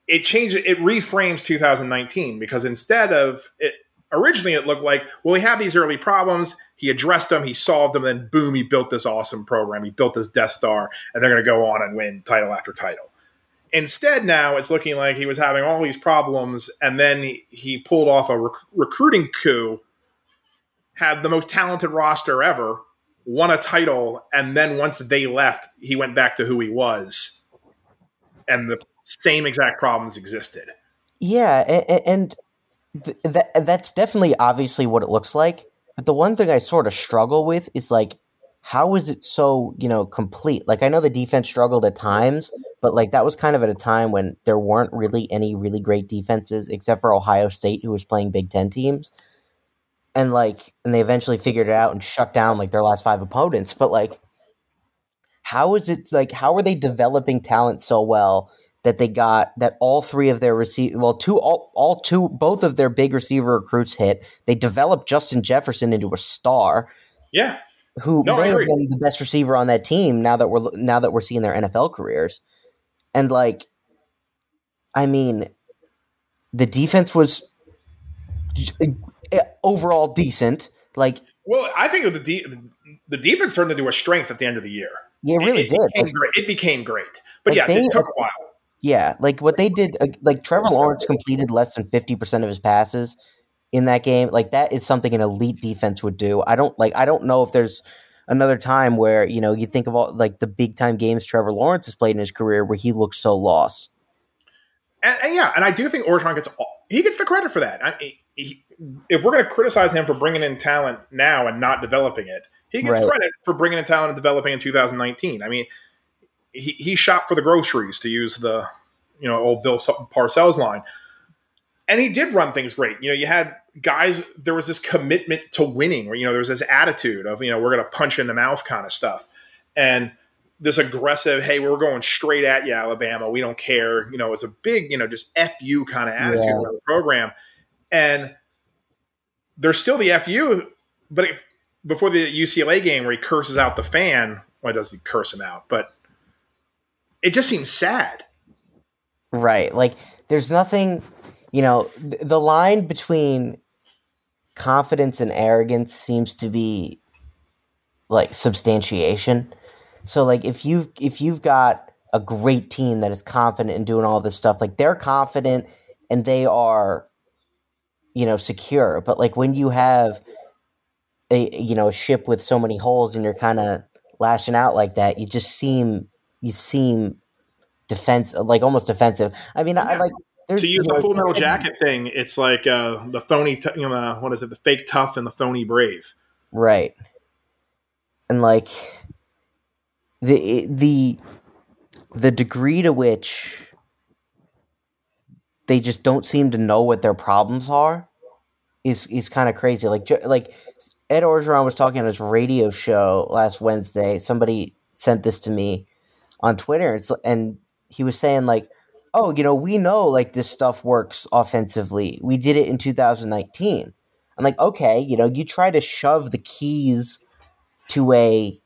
it changes it reframes 2019 because instead of it originally it looked like, well, he had these early problems, he addressed them, he solved them, then boom, he built this awesome program. He built this Death Star, and they're gonna go on and win title after title. Instead, now it's looking like he was having all these problems, and then he, he pulled off a rec- recruiting coup, had the most talented roster ever, won a title, and then once they left, he went back to who he was, and the same exact problems existed. Yeah, and, th- that that's definitely obviously what it looks like. But the one thing I sort of struggle with is like how is it so you know complete? Like i know the defense struggled at times but like that was kind of at a time when there weren't really any really great defenses except for ohio state who was playing big ten teams. And like and they eventually figured it out and shut down like their last five opponents. But like how is it like how are they developing talent so well that they got that all three of their receive well two all, all two both of their big receiver recruits hit. They developed justin jefferson into a star. Yeah who no, may have been the best receiver on that team now that we're now that we're seeing their NFL careers. And like I mean the defense was eh, eh, overall decent. Like well, I think the de- the defense turned into a strength at the end of the year. Yeah, it really it, did. Became like, great. It became great. But yes, they, it took a while. Yeah, like what they did like Trevor Lawrence completed less than 50% of his passes in that game. Like that is something an elite defense would do. I don't like I don't know if there's another time where, you know, you think of all like the big time games Trevor Lawrence has played in his career where he looks so lost. And, and yeah, and I do think Orgeron gets all, he gets the credit for that. I, he, if we're going to criticize him for bringing in talent now and not developing it, he gets right. credit for bringing in talent and developing in 2019. I mean, he, he shopped for the groceries to use the you know old Bill Parcells line and he did run things great. You know, you had guys. There was this commitment to winning, where you know there was this attitude of you know we're going to punch in the mouth kind of stuff, and this aggressive, hey, we're going straight at you, Alabama. We don't care. You know, it's a big, you know, just fu kind of attitude yeah. the program, and there's still the fu, but if, before the UCLA game where he curses out the fan, why does he curse him out? But it just seems sad Right. Like there's nothing, you know, th- the line between confidence and arrogance seems to be like substantiation. So like if you if you've got a great team that is confident in doing all this stuff, like they're confident and they are you know secure, but like when you have a you know a ship with so many holes and you're kind of lashing out like that, you just seem you seem defense like almost defensive. I mean, I like there's to use you the Full Metal Jacket thing, it's like uh, the phony, t- you know, what is it? The fake tough and the phony brave. right? And like the the the degree to which they just don't seem to know what their problems are is is kind of crazy. Like like Ed Orgeron was talking on his radio show last Wednesday. Somebody sent this to me on Twitter, and he was saying like, "Oh, you know, we know like this stuff works offensively. We did it in 2019." I'm like, "Okay, you know, you try to shove the keys to a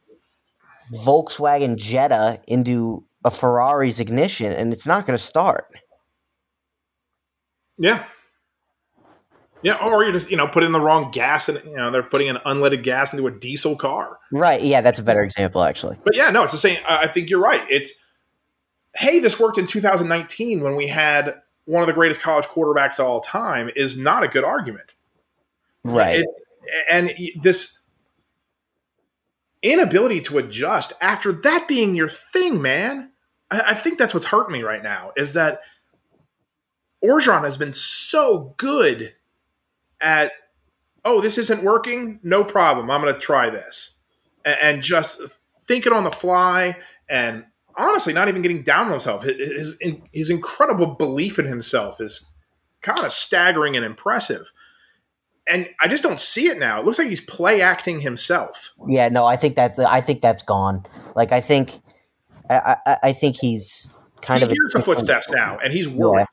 Volkswagen Jetta into a Ferrari's ignition, and it's not going to start." Yeah. Yeah, or you're just you know putting the wrong gas and you know they're putting an unleaded gas into a diesel car. Right? Yeah, that's a better example, actually. But yeah, no, it's the same. I I think you're right. It's hey, this worked in 2019 when we had one of the greatest college quarterbacks of all time. Is not a good argument. Right. It, and this inability to adjust after that being your thing, man. I, I think that's what's hurting me right now is that Orgeron has been so good at, oh, this isn't working. No problem. I'm going to try this. And, and just thinking it on the fly and honestly not even getting down on himself. His, his, incredible belief in himself is kind of staggering and impressive and I just don't see it now. It looks like he's play acting himself. Yeah, no, I think that's I think that's gone. Like I think I I, I think he's kind he of hears the footsteps now, and he's worried.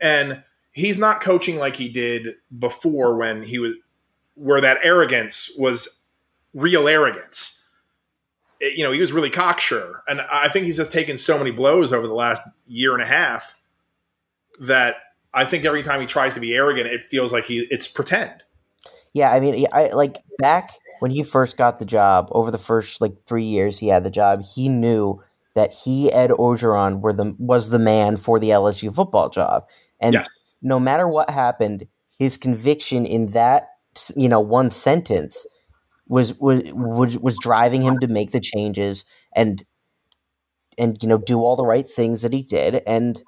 And he's not coaching like he did before when he was where that arrogance was real arrogance. You know, he was really cocksure, and I think he's just taken so many blows over the last year and a half that I think every time he tries to be arrogant, it feels like he it's pretend. Yeah, I mean, I like back when he first got the job. Over the first like three years he had the job, he knew that he Ed Orgeron were the was the man for the LSU football job, and yes, no matter what happened, his conviction in that you know one sentence was was was, was driving him to make the changes and and you know do all the right things that he did and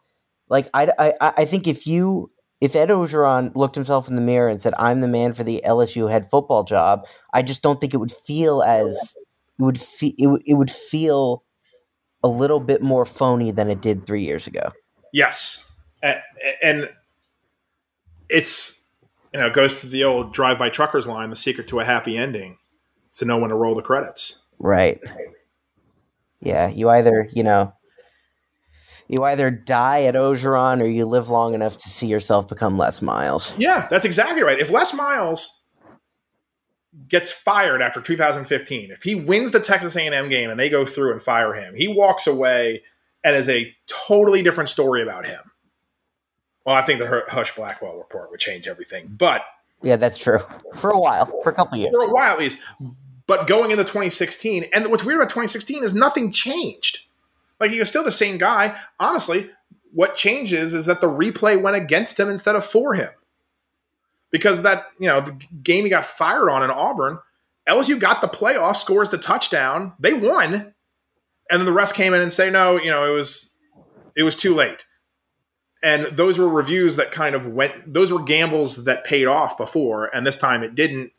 like I, I, I think if you if Ed Orgeron looked himself in the mirror and said I'm the man for the LSU head football job, I just don't think it would feel as it would feel it, would- it would feel a little bit more phony than it did three years ago. Yes, and it's you know it goes to the old drive-by truckers line. The secret to a happy ending to know when to roll the credits. Right. Yeah, you either, you know, you either die at Orgeron or you live long enough to see yourself become Les Miles. Yeah, that's exactly right. If Les Miles gets fired after 2015, if he wins the Texas A&M game and they go through and fire him, he walks away and is a totally different story about him. Well, I think the Husch Blackwell report would change everything, but Yeah, that's true. For a while, for a couple years. for a while at least. But going into 2016, and what's weird about 2016 is nothing changed. Like he was still the same guy. Honestly, what changes is that the replay went against him instead of for him. Because that, you know, the game he got fired on in Auburn, LSU got the playoff, scores the touchdown, they won, and then the rest came in and say, no, you know, it was it was too late. And those were reviews that kind of went those were gambles that paid off before, and this time it didn't.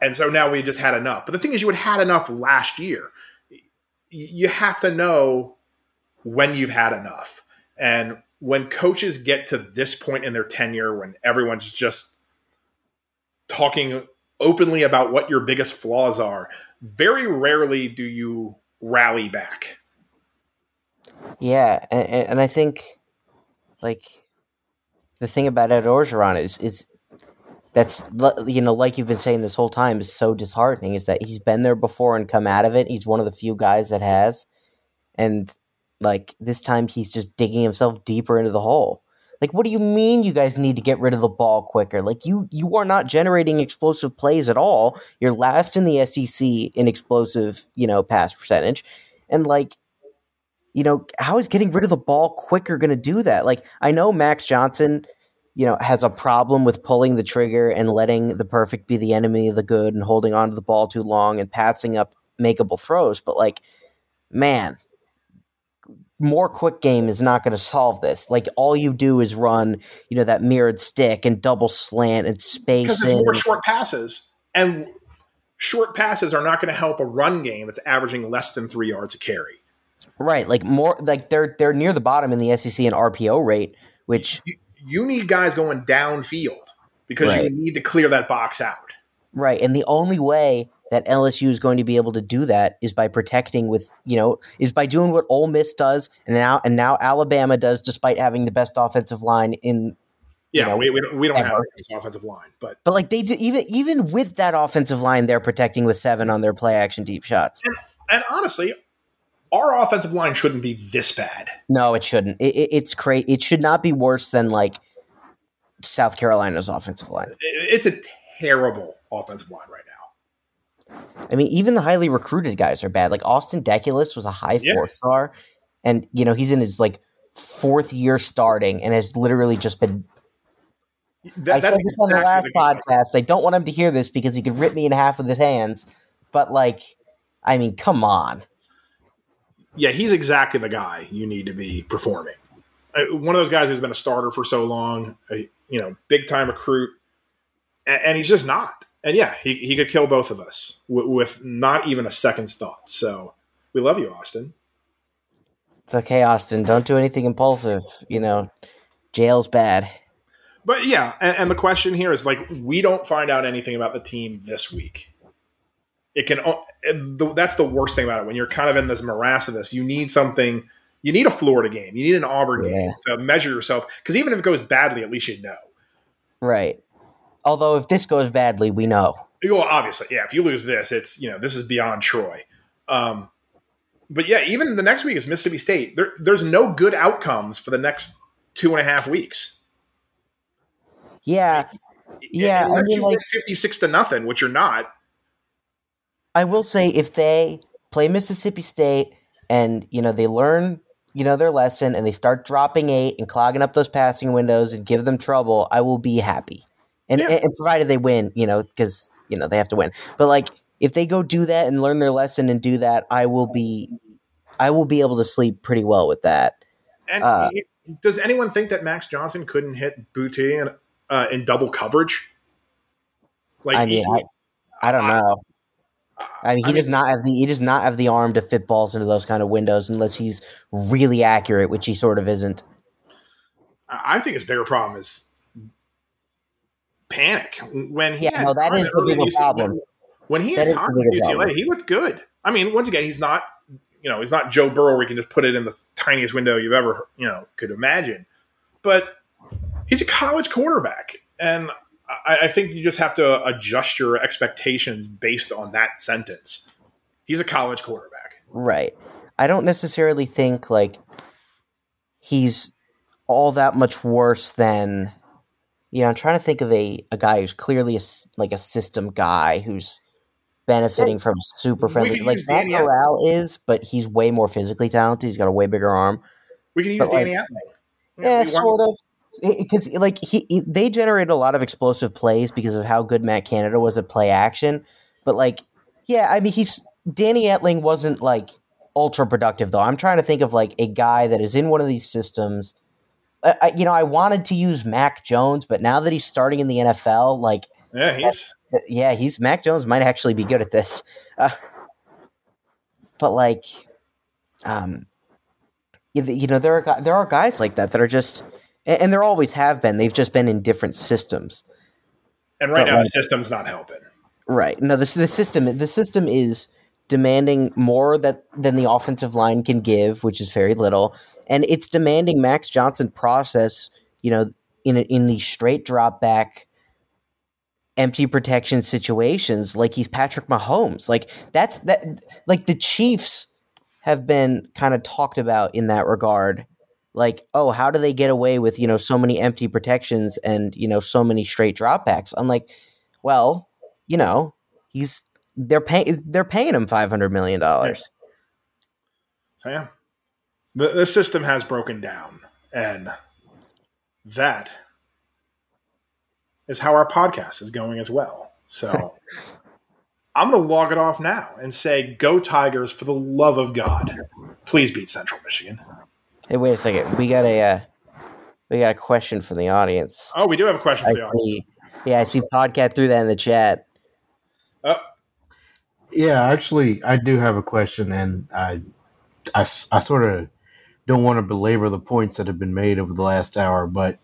And so now we just had enough. But the thing is, you had had enough last year. You have to know when you've had enough. And when coaches get to this point in their tenure, when everyone's just talking openly about what your biggest flaws are, very rarely do you rally back. Yeah, and, and I think, like, the thing about Ed Orgeron is, is that's, you know, like you've been saying this whole time, is so disheartening is that he's been there before and come out of it. He's one of the few guys that has. And Like this time he's just digging himself deeper into the hole. Like what do you mean you guys need to get rid of the ball quicker? Like you you are not generating explosive plays at all. You're last in the SEC in explosive, you know, pass percentage. And like you know, how is getting rid of the ball quicker going to do that? Like I know Max Johnson, you know, has a problem with pulling the trigger and letting the perfect be the enemy of the good and holding on to the ball too long and passing up makeable throws, but like man, more quick game is not going to solve this. Like all you do is run, you know, that mirrored stick and double slant and space because there's more short passes, and short passes are not going to help a run game that's averaging less than three yards a carry. Right, like more like they're they're near the bottom in the SEC in RPO rate, which you, you need guys going downfield because right. you need to clear that box out. Right, and the only way that LSU is going to be able to do that is by protecting with you know is by doing what Ole Miss does and now and now Alabama does despite having the best offensive line in yeah, you know, we, we don't, we don't have an offensive line, but but like they do, even even with that offensive line, they're protecting with seven on their play action deep shots. And, and honestly, our offensive line shouldn't be this bad. No, it shouldn't. It, it, it's crazy. It should not be worse than like South Carolina's offensive line. It, it's a terrible offensive line right now. I mean, even the highly recruited guys are bad. Like Austin Deculus was a high yeah. four star, and you know he's in his like fourth year starting, and has literally just been. That, I said this exactly on the last podcast. I don't want him to hear this because he could rip me in half with his hands. But like, I mean, come on. Yeah, he's exactly the guy you need to be performing. Uh, one of those guys who's been a starter for so long, a you know, big time recruit, and he's just not and yeah, he, he could kill both of us w- with not even a second's thought. So we love you, Austin. It's okay, Austin. Don't do anything impulsive. You know, jail's bad. But yeah, and, and the question here is like, we don't find out anything about the team this week. It can. That's the worst thing about it. When you're kind of in this morass of this, you need something. You need a Florida game. You need an Auburn yeah. game to measure yourself. Because even if it goes badly, at least you know. Right. Although if this goes badly, we know. Well, obviously, yeah. If you lose this, it's you know this is beyond Troy. Um, but yeah, even the next week is Mississippi State. There, there's no good outcomes for the next two and a half weeks. Yeah, yeah. I mean, like fifty-six to nothing, which you're not. I will say if they play Mississippi State and you know they learn you know their lesson and they start dropping eight and clogging up those passing windows and give them trouble, I will be happy and, yeah. and, and provided they win, you know, because you know they have to win. But like if they go do that and learn their lesson and do that, I will be, I will be able to sleep pretty well with that. And uh, does anyone think that Max Johnson couldn't hit Boutte in, uh, in double coverage? Like, I mean, I, I don't know. I mean, he I does mean, not have the he does not have the arm to fit balls into those kind of windows unless he's really accurate, which he sort of isn't. I think his bigger problem is panic when he yeah, no, that is the bigger problem. When, he that had time at UCLA, problem. he looked good. I mean, once again, he's not you know he's not Joe Burrow where you can just put it in the tiniest window you've ever you know could imagine, but he's a college quarterback, and I, I think you just have to adjust your expectations based on that sentence. He's a college quarterback, right? I don't necessarily think like he's all that much worse than you know, I'm trying to think of a, a guy who's clearly a, like a system guy who's benefiting from super friendly. Like Matt Corral is, but he's way more physically talented. He's got a way bigger arm. We can use but Danny like, Yeah, sort of. Because like he, he, they generated a lot of explosive plays because of how good Matt Canada was at play action. But like, yeah, I mean, he's Danny Etling wasn't like ultra productive though. I'm trying to think of like a guy that is in one of these systems I, you know, I wanted to use Mac Jones, but now that he's starting in the NFL, like, yeah, he's yeah, he's Mac Jones might actually be good at this. Uh, but like, um, you know, there are there are guys like that that are just, and there always have been. They've just been in different systems. And right but now, like, the system's not helping. Right. No, the the system the system is demanding more that than the offensive line can give, which is very little, and it's demanding Max Johnson process. You know, in a, in these straight drop back, empty protection situations, like he's Patrick Mahomes. Like that's that. Like the Chiefs have been kind of talked about in that regard. Like, oh, how do they get away with you know so many empty protections and you know so many straight dropbacks? I'm like, well, you know, he's they're paying they're paying him five hundred million dollars. So yeah, the the system has broken down, and that is how our podcast is going as well. So I'm going to log it off now and say, "Go Tigers!" For the love of God, please beat Central Michigan. Hey, wait a second. We got a uh, we got a question from the audience. Oh, we do have a question I for the audience. see. Yeah, I see. Podcast threw that in the chat. Oh, Yeah, actually, I do have a question, and I I sort of don't want to belabor the points that have been made over the last hour, but,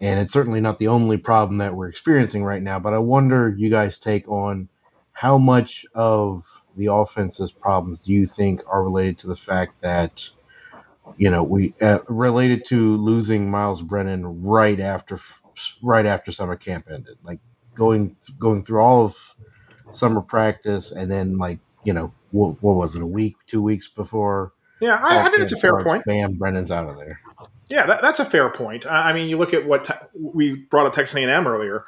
and it's certainly not the only problem that we're experiencing right now, but I wonder you guys take on how much of the offense's problems do you think are related to the fact that, you know, we uh, related to losing Miles Brennan right after right after summer camp ended, like going going through all of summer practice and then like you know what, what was it a week two weeks before yeah, I, I think it's a fair starts, point. bam brennan's out of there Yeah, that, that's a fair point. I I mean, you look at what te- we brought up Texas A&M earlier.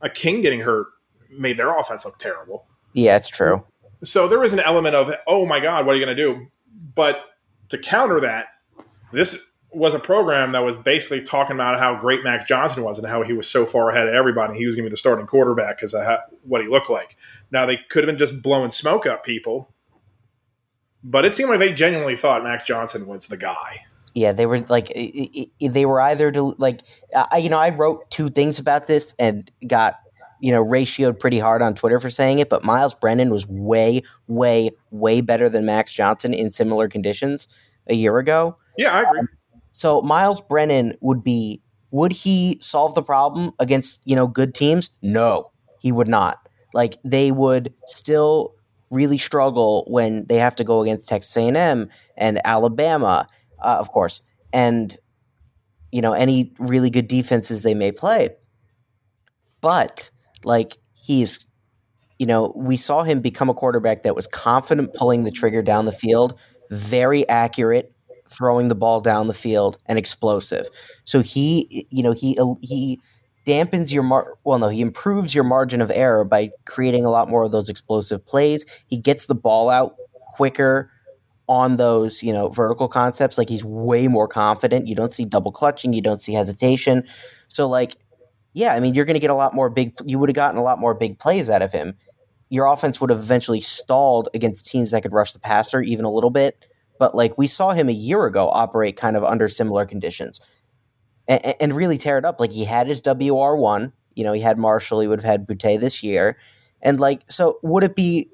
A King getting hurt made their offense look terrible. Yeah, it's true. So there was an element of, oh my God, what are you going to do? But to counter that, this was a program that was basically talking about how great Max Johnson was and how he was so far ahead of everybody. He was going to be the starting quarterback because of how, what he looked like. Now they could have been just blowing smoke up people, but it seemed like they genuinely thought Max Johnson was the guy. Yeah, they were like they were either like I you know I wrote two things about this and got you know ratioed pretty hard on Twitter for saying it, but Miles Brennan was way way way better than Max Johnson in similar conditions a year ago. Yeah, I agree. So Miles Brennan would be would he solve the problem against, you know, good teams? No, he would not. Like they would still really struggle when they have to go against Texas A&M and Alabama, uh, of course, and you know any really good defenses they may play. But like he's, you know, we saw him become a quarterback that was confident pulling the trigger down the field, very accurate, throwing the ball down the field, and explosive. So he, you know, he he dampens your mar- well no he improves your margin of error by creating a lot more of those explosive plays. He gets the ball out quicker on those you know vertical concepts. Like he's way more confident. You don't see double clutching. You don't see hesitation. So like yeah i mean you're going to get a lot more big you would have gotten a lot more big plays out of him your offense would have eventually stalled against teams that could rush the passer even a little bit but like we saw him a year ago operate kind of under similar conditions and, and really tear it up. Like he had his WR one, you know, he had Marshall, he would have had Boutte this year, and like so, would it be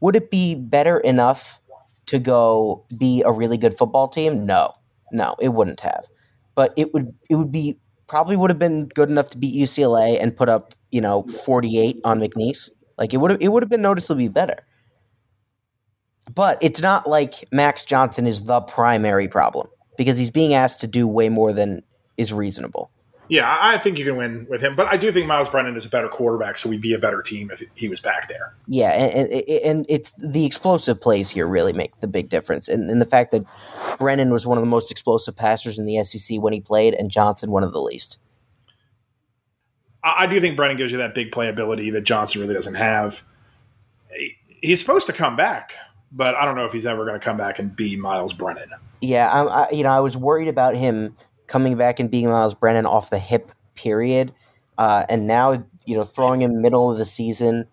would it be better enough to go be a really good football team? No, no, it wouldn't have. But it would it would be probably would have been good enough to beat UCLA and put up you know forty eight on McNeese. Like it would have it would have been noticeably better. But it's not like Max Johnson is the primary problem because he's being asked to do way more than is reasonable. Yeah, I think you can win with him, but I do think Miles Brennan is a better quarterback, so we'd be a better team if he was back there. Yeah, and, and, and it's the explosive plays here really make the big difference, and, and the fact that Brennan was one of the most explosive passers in the SEC when he played, and Johnson one of the least. I, I do think Brennan gives you that big playability that Johnson really doesn't have. He- he's supposed to come back, but I don't know if he's ever going to come back and be Miles Brennan. Yeah, I, I, you know, I was worried about him coming back and being Miles Brennan off the hip period, uh, and now you know throwing him middle of the season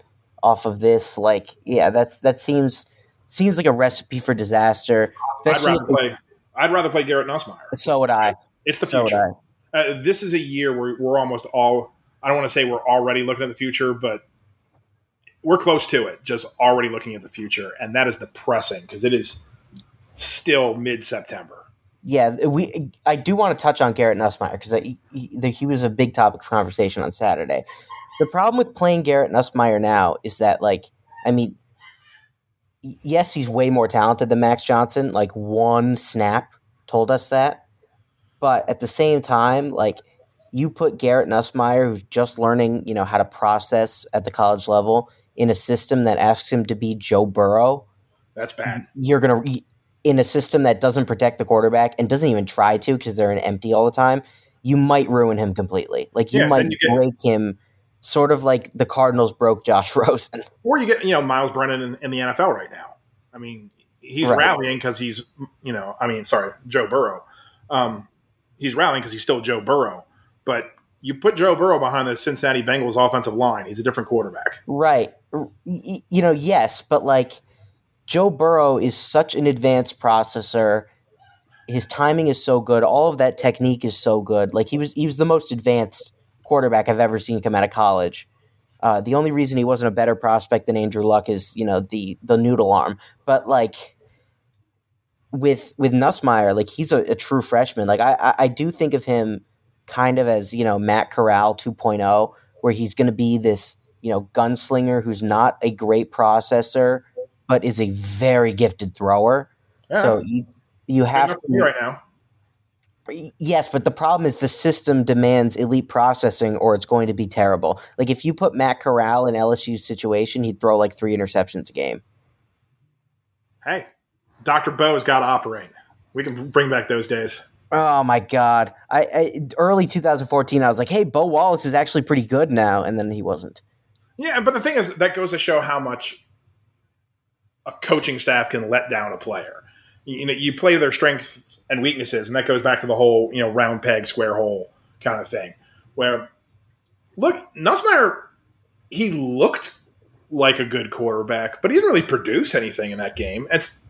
off of this, like, yeah, that's that seems seems like a recipe for disaster. I'd Especially, rather play. I'd rather play Garrett Nussmeier. so would I. It's the So would future. I. Uh, this is a year where we're almost all. I don't want to say we're already looking at the future, but we're close to it. Just already looking at the future, and that is depressing because it is still mid September. Yeah, we. I do want to touch on Garrett Nussmeier because he, he, was a big topic of conversation on Saturday. The problem with playing Garrett Nussmeier now is that, like, I mean, yes, he's way more talented than Max Johnson. Like, one snap told us that. But at the same time, like, you put Garrett Nussmeier, who's just learning, you know, how to process at the college level, in a system that asks him to be Joe Burrow, That's bad. you're gonna in a system that doesn't protect the quarterback and doesn't even try to because they're in empty all the time, you might ruin him completely. Like you Yeah, might you get- break him, sort of like the Cardinals broke Josh Rosen. Or you get you know Miles Brennan in, in the NFL right now. I mean, he's Right. rallying because he's you know I mean sorry Joe Burrow. Um, he's rallying because he's still Joe Burrow. But you put Joe Burrow behind the Cincinnati Bengals offensive line, he's a different quarterback. Right. You know, yes, but like Joe Burrow is such an advanced processor. His timing is so good. All of that technique is so good. Like he was he was the most advanced quarterback I've ever seen come out of college. Uh, the only reason he wasn't a better prospect than Andrew Luck is, you know, the the noodle arm. But like with with Nussmeier, like he's a, a true freshman. Like I, I I do think of him kind of as you know Matt Corral 2.0, where he's going to be this you know gunslinger who's not a great processor, but is a very gifted thrower. Yeah, so you you have enough for me to right now. Yes, but the problem is the system demands elite processing or it's going to be terrible. Like if you put Matt Corral in LSU's situation, he'd throw like three interceptions a game. Hey, Doctor Bo's got to operate. We can bring back those days. Oh my god. I, I early 2014 I was like, "Hey, Bo Wallace is actually pretty good now." And then he wasn't. Yeah, but the thing is, that goes to show how much a coaching staff can let down a player. You, you know, you play their strengths and weaknesses, and that goes back to the whole you know round peg square hole kind of thing. Where look, Nussmeier, he looked like a good quarterback, but he didn't really produce anything in that game. It's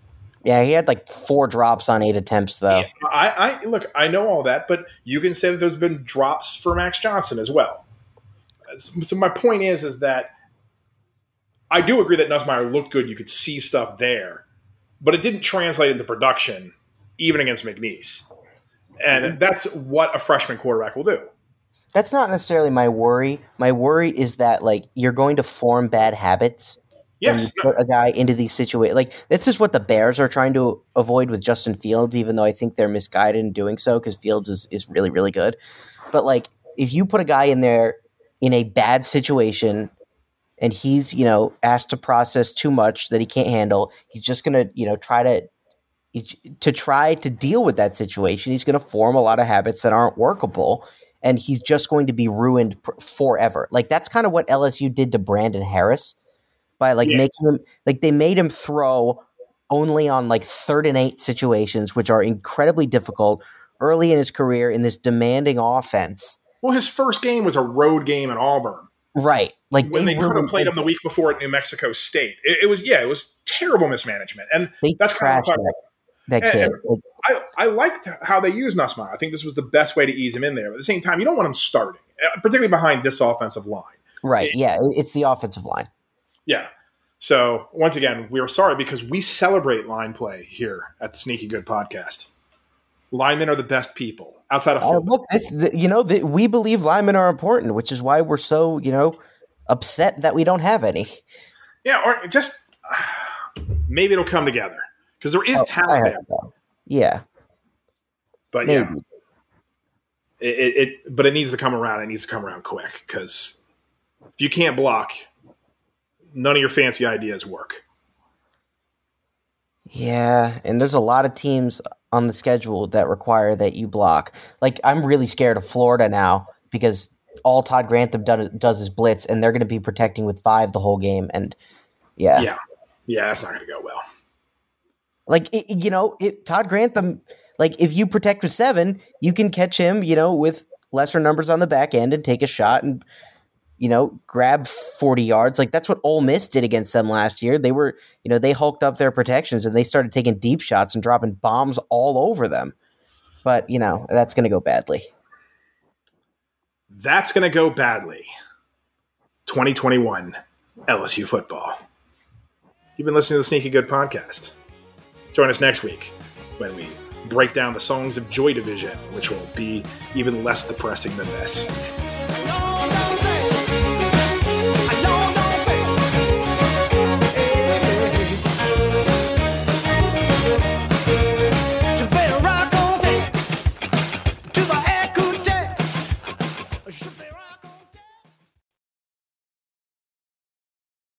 Yeah, he had like four drops on eight attempts though. I, I look, I know all that, but you can say that there's been drops for Max Johnson as well. So my point is, is that I do agree that Nussmeier looked good. You could see stuff there, but it didn't translate into production, even against McNeese. And mm-hmm. that's what a freshman quarterback will do. That's not necessarily my worry. My worry is that like you're going to form bad habits Yes, put a guy into these situations. Like this is what the Bears are trying to avoid with Justin Fields, even though I think they're misguided in doing so because Fields is, is really really good. But like if you put a guy in there in a bad situation and he's you know asked to process too much that he can't handle, he's just gonna you know try to. To try to deal with that situation, he's going to form a lot of habits that aren't workable, and he's just going to be ruined pr- forever. Like that's kind of what LSU did to Brandon Harris by like Yeah. making him like they made him throw only on like third and eight situations, which are incredibly difficult early in his career in this demanding offense. well, his first game was a road game at Auburn Right. Like when they, could have played him the week before at New Mexico State. It, it was yeah, it was terrible mismanagement, and they that's kind of that, that And- kid. and I, I liked how they used Nussmeier. I think this was the best way to ease him in there. But at the same time, you don't want him starting, uh, particularly behind this offensive line. right. Yeah. It's the offensive line. Yeah. So once again, we are sorry because we celebrate line play here at the Sneaky Good Podcast. Linemen are the best people outside of Oh, look, this, the, you know, the, we believe linemen are important, which is why we're so, you know, upset that we don't have any. Yeah, or just maybe it'll come together because there is Oh, talent there. Yeah, But maybe. yeah, it, it, it but it needs to come around. It needs to come around quick because if you can't block, none of your fancy ideas work. Yeah, and there's a lot of teams on the schedule that require that you block. Like I'm really scared of Florida now because all Todd Grantham does, does is blitz, and they're going to be protecting with five the whole game. And yeah, Yeah, yeah, that's not going to go well. like it, you know, it, Todd Grantham. Like if you protect with seven, you can catch him. You know, with lesser numbers on the back end and take a shot and you know grab forty yards. Like that's what Ole Miss did against them last year. They were you know they hulked up their protections and they started taking deep shots and dropping bombs all over them. But you know that's going to go badly. That's going to go badly. 2021 LSU football. You've been listening to the Sneaky Good podcast. Join us next week when we break down the Songs of Joy division, which will be even less depressing than this.